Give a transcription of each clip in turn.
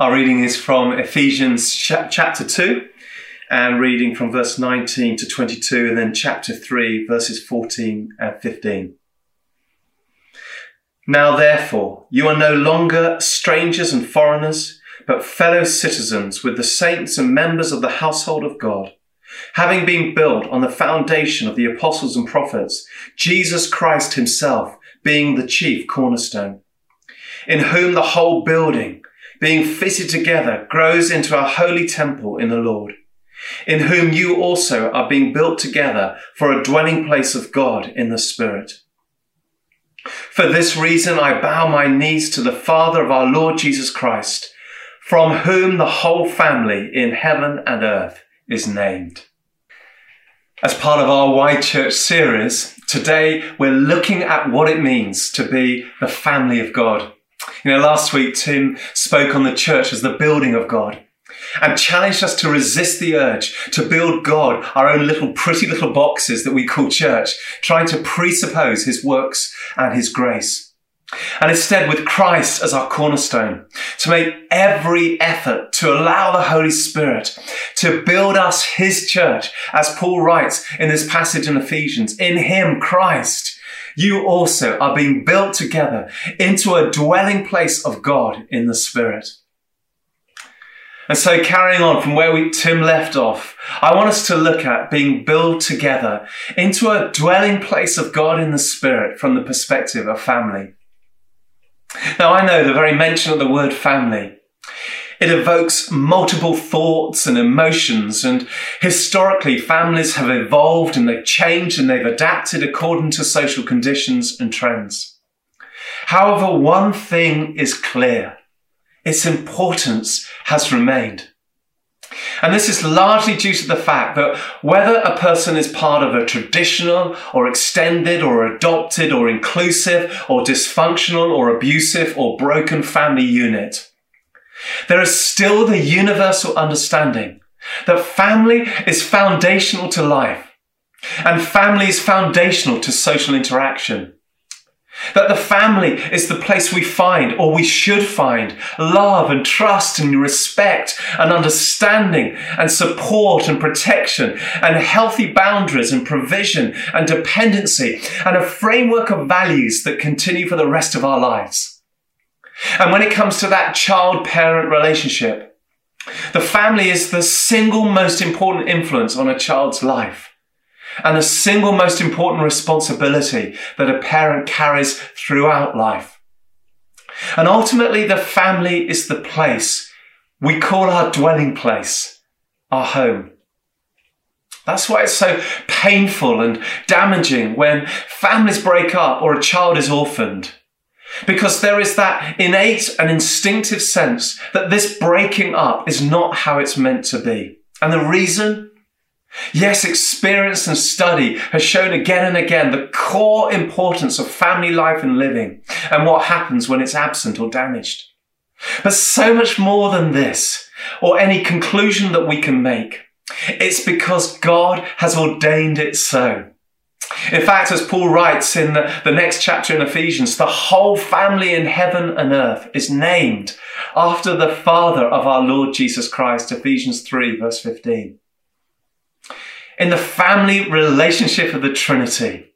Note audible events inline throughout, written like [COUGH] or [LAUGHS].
Our reading is from Ephesians chapter 2 and reading from verse 19 to 22 and then chapter 3 verses 14 and 15. Now therefore, you are no longer strangers and foreigners, but fellow citizens with the saints and members of the household of God, having been built on the foundation of the apostles and prophets, Jesus Christ himself being the chief cornerstone, in whom the whole building, being fitted together, grows into a holy temple in the Lord in whom you also are being built together for a dwelling place of God in the Spirit. For this reason, I bow my knees to the Father of our Lord Jesus Christ, from whom the whole family in heaven and earth is named. As part of our Wide Church series, today we're looking at what it means to be the family of God. You know, last week Tim spoke on the church as the building of God and challenged us to resist the urge to build God our own little pretty little boxes that we call church, trying to presuppose his works and his grace. And instead, with Christ as our cornerstone, to make every effort to allow the Holy Spirit to build us his church, as Paul writes in this passage in Ephesians, in him, Christ, you also are being built together into a dwelling place of God in the Spirit. And so carrying on from where we, Tim left off, I want us to look at being built together into a dwelling place of God in the Spirit from the perspective of family. Now I know the very mention of the word family it evokes multiple thoughts and emotions, and historically, families have evolved and they've changed and they've adapted according to social conditions and trends. However, one thing is clear its importance has remained. And this is largely due to the fact that whether a person is part of a traditional or extended or adopted or inclusive or dysfunctional or abusive or broken family unit, there is still the universal understanding that family is foundational to life and family is foundational to social interaction. That the family is the place we find, or we should find, love and trust and respect and understanding and support and protection and healthy boundaries and provision and dependency and a framework of values that continue for the rest of our lives. And when it comes to that child parent relationship, the family is the single most important influence on a child's life and the single most important responsibility that a parent carries throughout life. And ultimately, the family is the place we call our dwelling place, our home. That's why it's so painful and damaging when families break up or a child is orphaned. Because there is that innate and instinctive sense that this breaking up is not how it's meant to be. And the reason Yes, experience and study has shown again and again the core importance of family life and living and what happens when it's absent or damaged. But so much more than this, or any conclusion that we can make. It's because God has ordained it so. In fact, as Paul writes in the, the next chapter in Ephesians, the whole family in heaven and earth is named after the Father of our Lord Jesus Christ, Ephesians 3 verse 15 in the family relationship of the Trinity.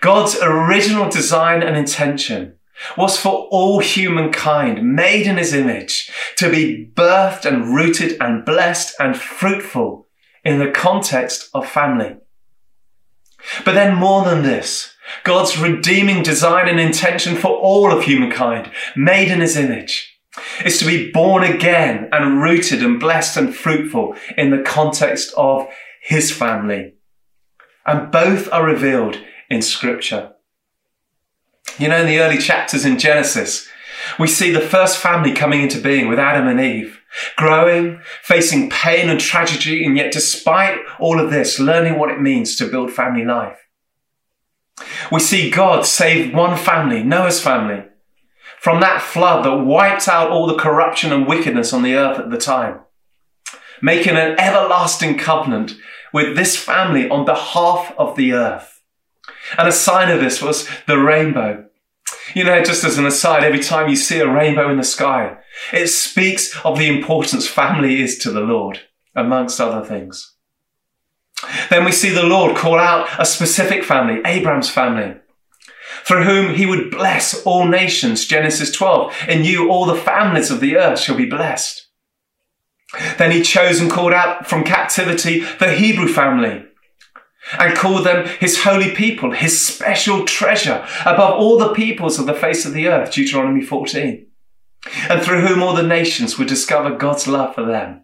God's original design and intention was for all humankind made in his image to be birthed and rooted and blessed and fruitful in the context of family. But then more than this, God's redeeming design and intention for all of humankind made in his image is to be born again and rooted and blessed and fruitful in the context of his family. And both are revealed in scripture. You know, in the early chapters in Genesis, we see the first family coming into being with Adam and Eve, growing, facing pain and tragedy, and yet despite all of this, learning what it means to build family life. We see God save one family, Noah's family, from that flood that wiped out all the corruption and wickedness on the earth at the time, making an everlasting covenant with this family on behalf of the earth. And a sign of this was the rainbow. You know, just as an aside, every time you see a rainbow in the sky, it speaks of the importance family is to the Lord, amongst other things. Then we see the Lord call out a specific family, Abraham's family, through whom he would bless all nations. Genesis 12. In you, all the families of the earth shall be blessed. Then he chose and called out from captivity the Hebrew family and call them his holy people, his special treasure above all the peoples of the face of the earth. Deuteronomy 14. And through whom all the nations would discover God's love for them.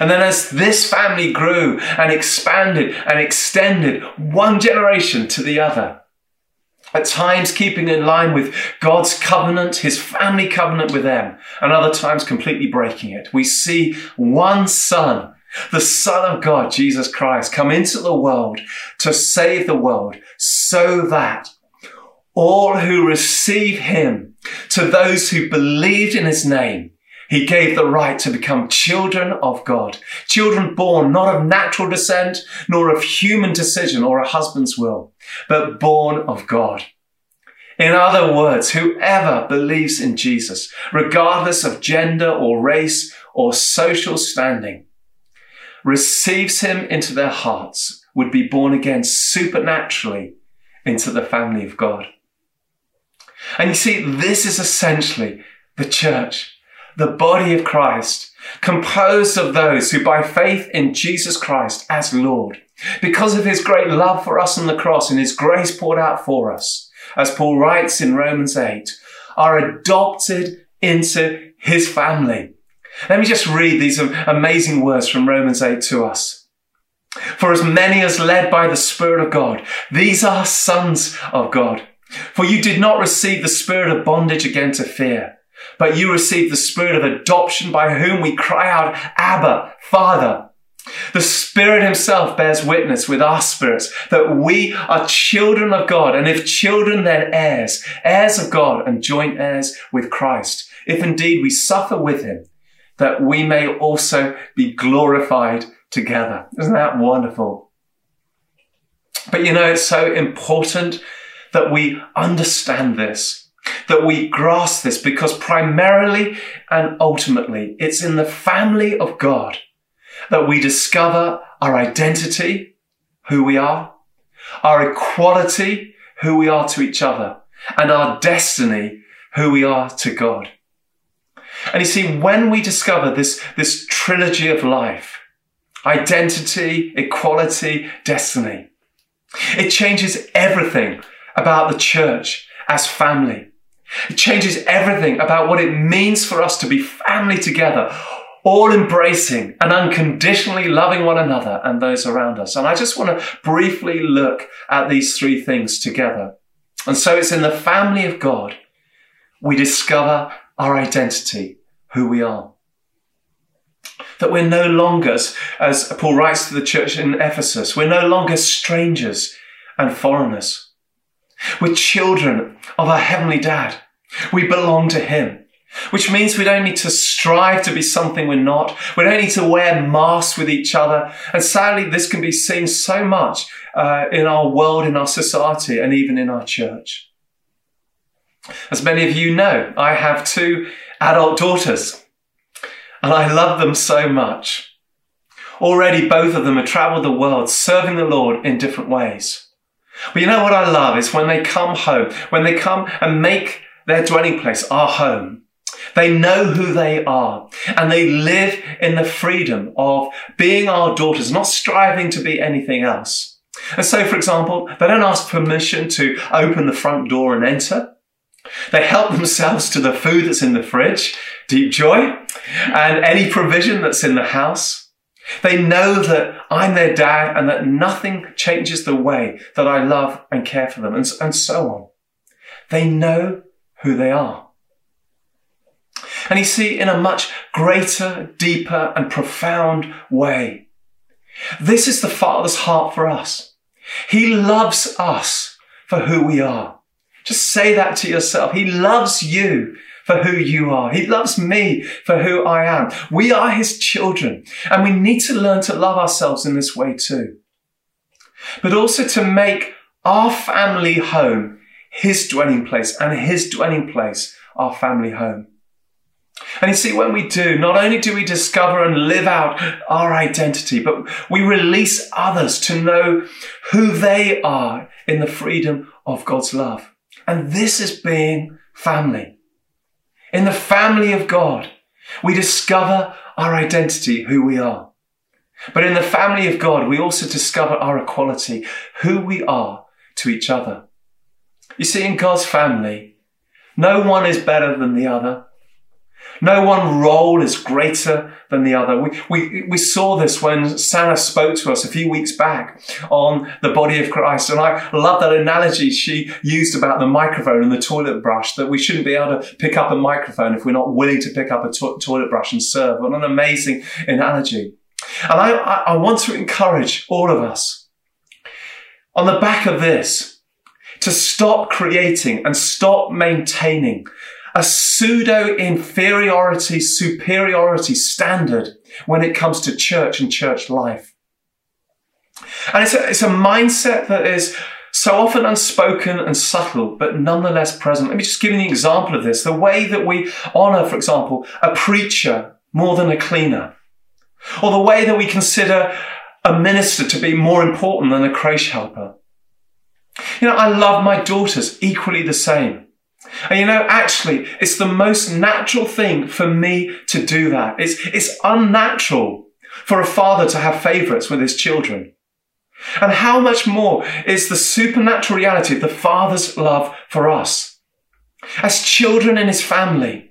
And then as this family grew and expanded and extended one generation to the other, at times keeping in line with God's covenant, his family covenant with them, and other times completely breaking it. We see one son, the son of God, Jesus Christ, come into the world to save the world so that all who receive him, to those who believed in his name, he gave the right to become children of God, children born not of natural descent, nor of human decision or a husband's will, but born of God. In other words, whoever believes in Jesus, regardless of gender or race or social standing, receives him into their hearts, would be born again supernaturally into the family of God. And you see, this is essentially the church the body of Christ, composed of those who by faith in Jesus Christ as Lord, because of his great love for us on the cross and his grace poured out for us, as Paul writes in Romans 8, are adopted into his family. Let me just read these amazing words from Romans 8 to us. For as many as led by the Spirit of God, these are sons of God. For you did not receive the spirit of bondage again to fear but you received the spirit of adoption by whom we cry out, Abba, Father. The Spirit Himself bears witness with our spirits that we are children of God, and if children, then heirs, heirs of God and joint heirs with Christ. If indeed we suffer with Him, that we may also be glorified together. Isn't that wonderful? But you know, it's so important that we understand this that we grasp this because primarily and ultimately it's in the family of God that we discover our identity, who we are, our equality, who we are to each other, and our destiny, who we are to God. And you see, when we discover this, this trilogy of life, identity, equality, destiny, it changes everything about the church as family. It changes everything about what it means for us to be family together, all embracing and unconditionally loving one another and those around us. And I just want to briefly look at these three things together. And so it's in the family of God we discover our identity, who we are. That we're no longer, as Paul writes to the church in Ephesus, we're no longer strangers and foreigners. We're children of our heavenly dad. We belong to him. Which means we don't need to strive to be something we're not. We don't need to wear masks with each other. And sadly, this can be seen so much uh, in our world, in our society, and even in our church. As many of you know, I have two adult daughters, and I love them so much. Already, both of them have traveled the world serving the Lord in different ways. But you know what I love is when they come home, when they come and make their dwelling place our home. They know who they are and they live in the freedom of being our daughters, not striving to be anything else. And so, for example, they don't ask permission to open the front door and enter. They help themselves to the food that's in the fridge, deep joy, and any provision that's in the house. They know that I'm their dad and that nothing changes the way that I love and care for them and, and so on. They know who they are. And you see, in a much greater, deeper and profound way, this is the Father's heart for us. He loves us for who we are. Just say that to yourself. He loves you for who you are. He loves me for who I am. We are his children and we need to learn to love ourselves in this way too. But also to make our family home his dwelling place and his dwelling place our family home. And you see, when we do, not only do we discover and live out our identity, but we release others to know who they are in the freedom of God's love. And this is being family. In the family of God, we discover our identity, who we are. But in the family of God, we also discover our equality, who we are to each other. You see, in God's family, no one is better than the other. No one role is greater than the other. We, we, we saw this when Sarah spoke to us a few weeks back on the body of Christ. And I love that analogy she used about the microphone and the toilet brush, that we shouldn't be able to pick up a microphone if we're not willing to pick up a to- toilet brush and serve. What an amazing analogy. And I, I want to encourage all of us on the back of this to stop creating and stop maintaining a pseudo inferiority, superiority standard when it comes to church and church life. And it's a, it's a mindset that is so often unspoken and subtle, but nonetheless present. Let me just give you an example of this. The way that we honor, for example, a preacher more than a cleaner, or the way that we consider a minister to be more important than a creche helper. You know, I love my daughters equally the same. And you know, actually, it's the most natural thing for me to do that. It's, it's unnatural for a father to have favorites with his children. And how much more is the supernatural reality of the father's love for us? As children in his family,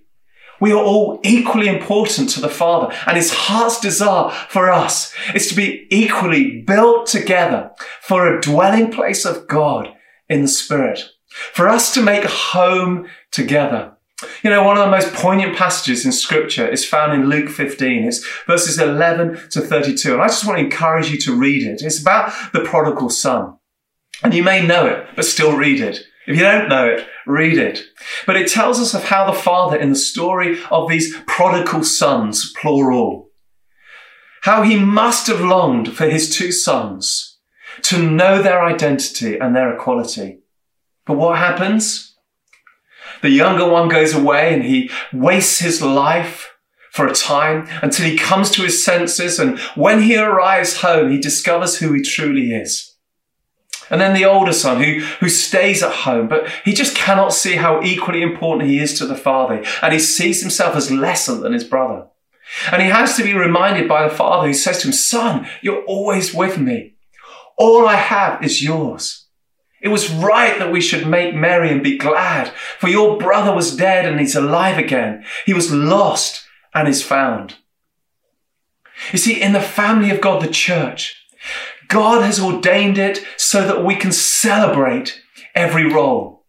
we are all equally important to the Father, and His heart's desire for us is to be equally built together for a dwelling place of God in the Spirit for us to make home together. You know, one of the most poignant passages in scripture is found in Luke 15. It's verses 11 to 32. And I just want to encourage you to read it. It's about the prodigal son. And you may know it, but still read it. If you don't know it, read it. But it tells us of how the father in the story of these prodigal sons, plural, how he must have longed for his two sons to know their identity and their equality. But what happens? The younger one goes away and he wastes his life for a time until he comes to his senses. And when he arrives home, he discovers who he truly is. And then the older son who, who stays at home, but he just cannot see how equally important he is to the father. And he sees himself as lesser than his brother. And he has to be reminded by the father who says to him, son, you're always with me. All I have is yours. It was right that we should make merry and be glad, for your brother was dead and he's alive again. He was lost and is found. You see, in the family of God, the church, God has ordained it so that we can celebrate every role.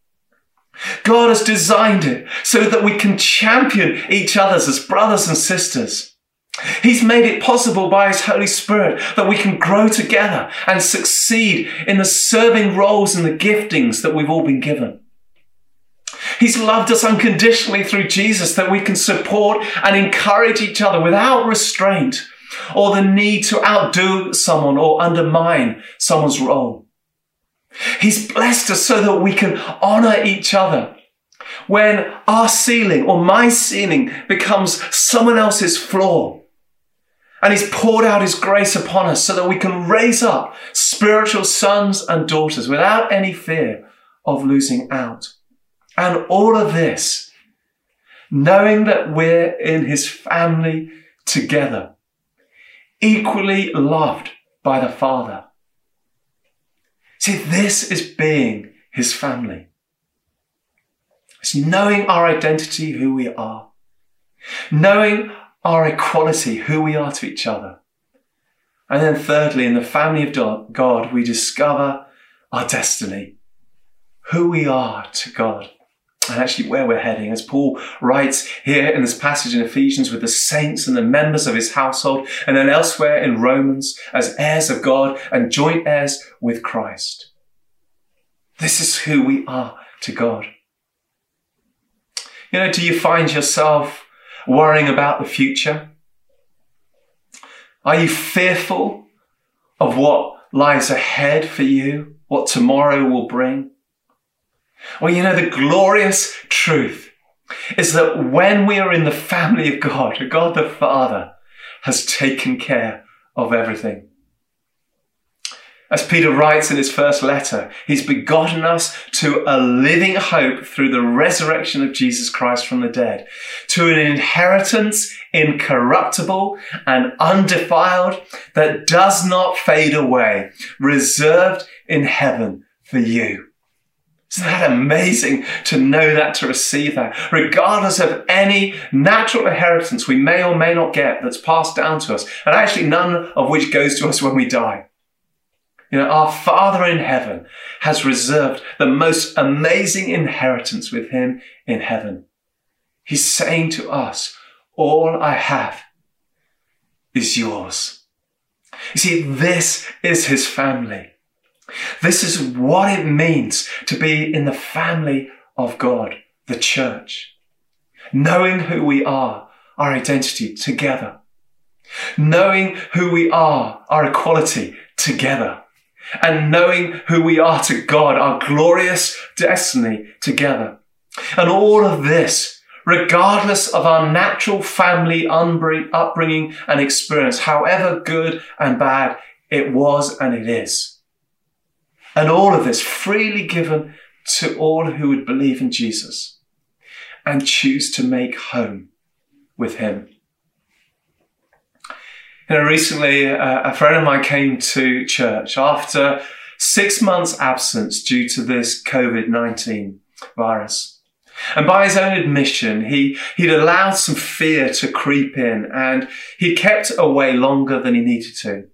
God has designed it so that we can champion each other as brothers and sisters. He's made it possible by His Holy Spirit that we can grow together and succeed in the serving roles and the giftings that we've all been given. He's loved us unconditionally through Jesus that we can support and encourage each other without restraint or the need to outdo someone or undermine someone's role. He's blessed us so that we can honor each other when our ceiling or my ceiling becomes someone else's floor and He's poured out His grace upon us so that we can raise up spiritual sons and daughters without any fear of losing out. And all of this, knowing that we're in His family together, equally loved by the Father. See, this is being His family. It's knowing our identity, who we are. Knowing our equality, who we are to each other. And then thirdly, in the family of God, we discover our destiny, who we are to God, and actually where we're heading. As Paul writes here in this passage in Ephesians with the saints and the members of his household, and then elsewhere in Romans as heirs of God and joint heirs with Christ. This is who we are to God. You know, do you find yourself worrying about the future? Are you fearful of what lies ahead for you, what tomorrow will bring? Well, you know, the glorious truth is that when we are in the family of God, God the Father has taken care of everything. As Peter writes in his first letter, he's begotten us to a living hope through the resurrection of Jesus Christ from the dead, to an inheritance incorruptible and undefiled that does not fade away, reserved in heaven for you. Isn't that amazing to know that, to receive that? Regardless of any natural inheritance we may or may not get that's passed down to us, and actually none of which goes to us when we die. You know, our Father in heaven has reserved the most amazing inheritance with Him in heaven. He's saying to us, all I have is yours. You see, this is His family. This is what it means to be in the family of God, the church. Knowing who we are, our identity together. Knowing who we are, our equality together and knowing who we are to God, our glorious destiny together. And all of this, regardless of our natural family upbringing and experience, however good and bad it was and it is. And all of this freely given to all who would believe in Jesus and choose to make home with him. You know, recently uh, a friend of mine came to church after six months absence due to this COVID-19 virus. And by his own admission, he, he'd allowed some fear to creep in and he kept away longer than he needed to.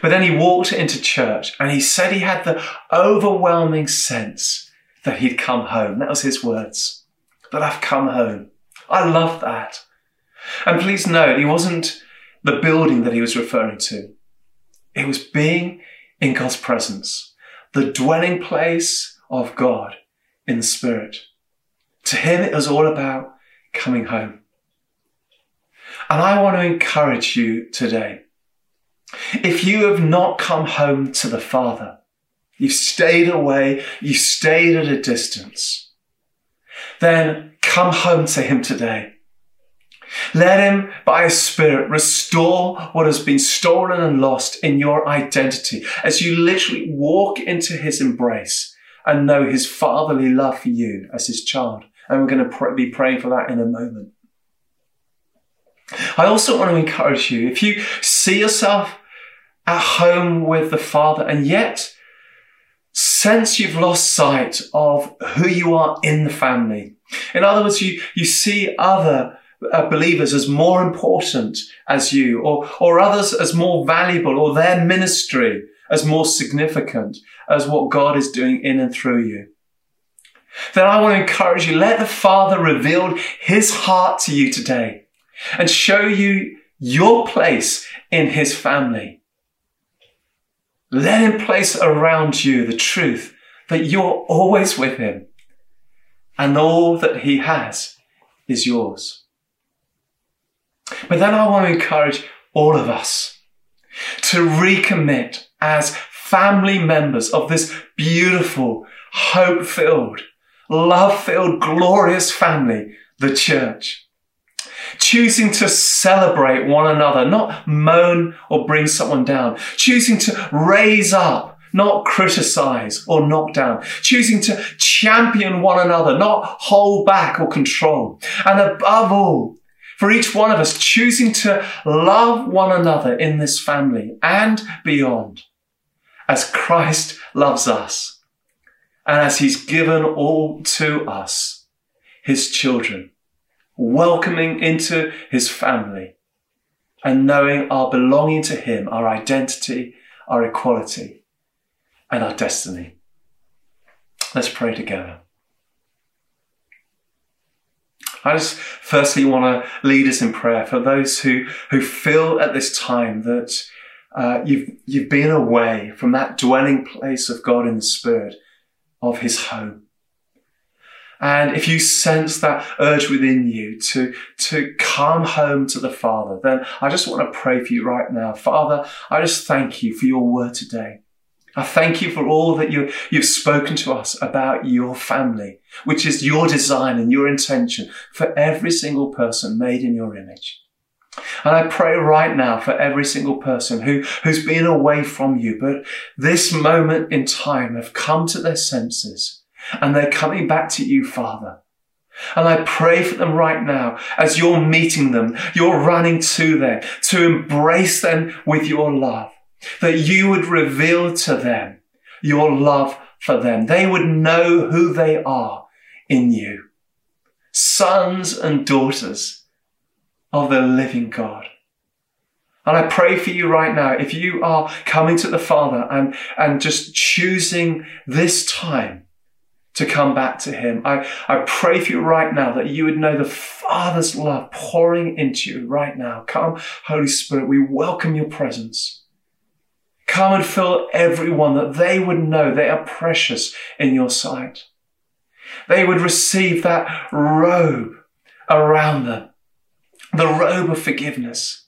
But then he walked into church and he said he had the overwhelming sense that he'd come home. That was his words. That I've come home. I love that. And please note, he wasn't the building that he was referring to. It was being in God's presence, the dwelling place of God in the Spirit. To him, it was all about coming home. And I want to encourage you today. If you have not come home to the Father, you've stayed away, you've stayed at a distance, then come home to Him today. Let Him, by His Spirit, restore what has been stolen and lost in your identity as you literally walk into His embrace and know His fatherly love for you as His child. And we're going to pr- be praying for that in a moment. I also want to encourage you if you see yourself at home with the Father and yet sense you've lost sight of who you are in the family. In other words, you, you see other uh, believers as more important as you, or, or others as more valuable, or their ministry as more significant as what God is doing in and through you. Then I want to encourage you, let the Father reveal His heart to you today and show you your place in His family. Let Him place around you the truth that you're always with Him and all that He has is yours. But then I want to encourage all of us to recommit as family members of this beautiful, hope filled, love filled, glorious family, the church. Choosing to celebrate one another, not moan or bring someone down. Choosing to raise up, not criticize or knock down. Choosing to champion one another, not hold back or control. And above all, for each one of us choosing to love one another in this family and beyond as Christ loves us and as he's given all to us, his children, welcoming into his family and knowing our belonging to him, our identity, our equality and our destiny. Let's pray together. I just firstly want to lead us in prayer for those who, who feel at this time that uh, you've, you've been away from that dwelling place of God in the Spirit of His home. And if you sense that urge within you to, to come home to the Father, then I just want to pray for you right now. Father, I just thank you for your word today. I thank you for all that you, you've spoken to us about your family, which is your design and your intention for every single person made in your image. And I pray right now for every single person who, who's been away from you, but this moment in time have come to their senses and they're coming back to you, Father. And I pray for them right now as you're meeting them, you're running to them to embrace them with your love, that you would reveal to them your love for them. They would know who they are in you. Sons and daughters of the living God. And I pray for you right now, if you are coming to the Father and, and just choosing this time to come back to Him. I, I pray for you right now that you would know the Father's love pouring into you right now. Come, Holy Spirit, we welcome your presence. Come and fill everyone that they would know they are precious in your sight. They would receive that robe around them, the robe of forgiveness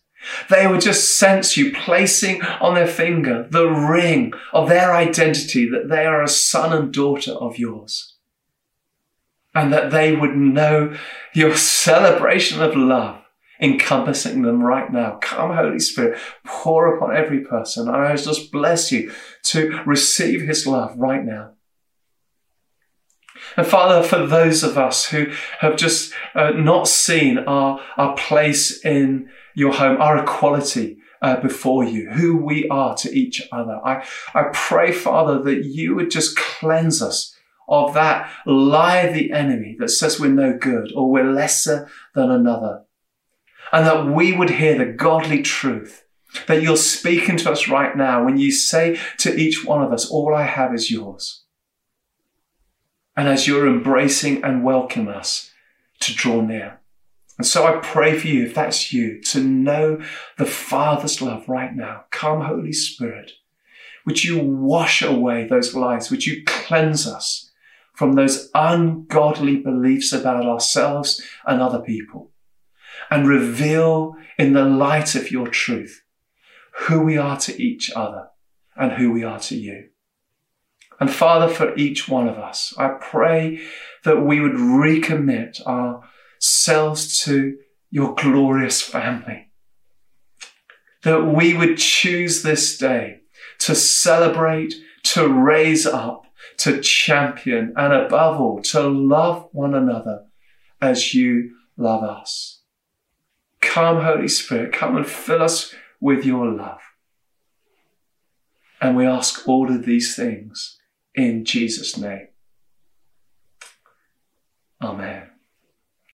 they would just sense you placing on their finger the ring of their identity that they are a son and daughter of yours. And that they would know your [LAUGHS] celebration of love encompassing them right now. Come, Holy Spirit, pour upon every person. And I just bless you to receive his love right now. And Father, for those of us who have just uh, not seen our, our place in your home, our equality uh, before you, who we are to each other. I, I pray, Father, that you would just cleanse us of that lie of the enemy that says we're no good or we're lesser than another. And that we would hear the godly truth that you're speaking to us right now when you say to each one of us, all I have is yours. And as you're embracing and welcome us to draw near. And so I pray for you, if that's you, to know the Father's love right now. Come, Holy Spirit. Would you wash away those lies? Would you cleanse us from those ungodly beliefs about ourselves and other people? And reveal in the light of your truth who we are to each other and who we are to you. And Father, for each one of us, I pray that we would recommit ourselves to your glorious family. That we would choose this day to celebrate, to raise up, to champion, and above all, to love one another as you love us. Come, Holy Spirit, come and fill us with your love. And we ask all of these things in Jesus' name. Amen.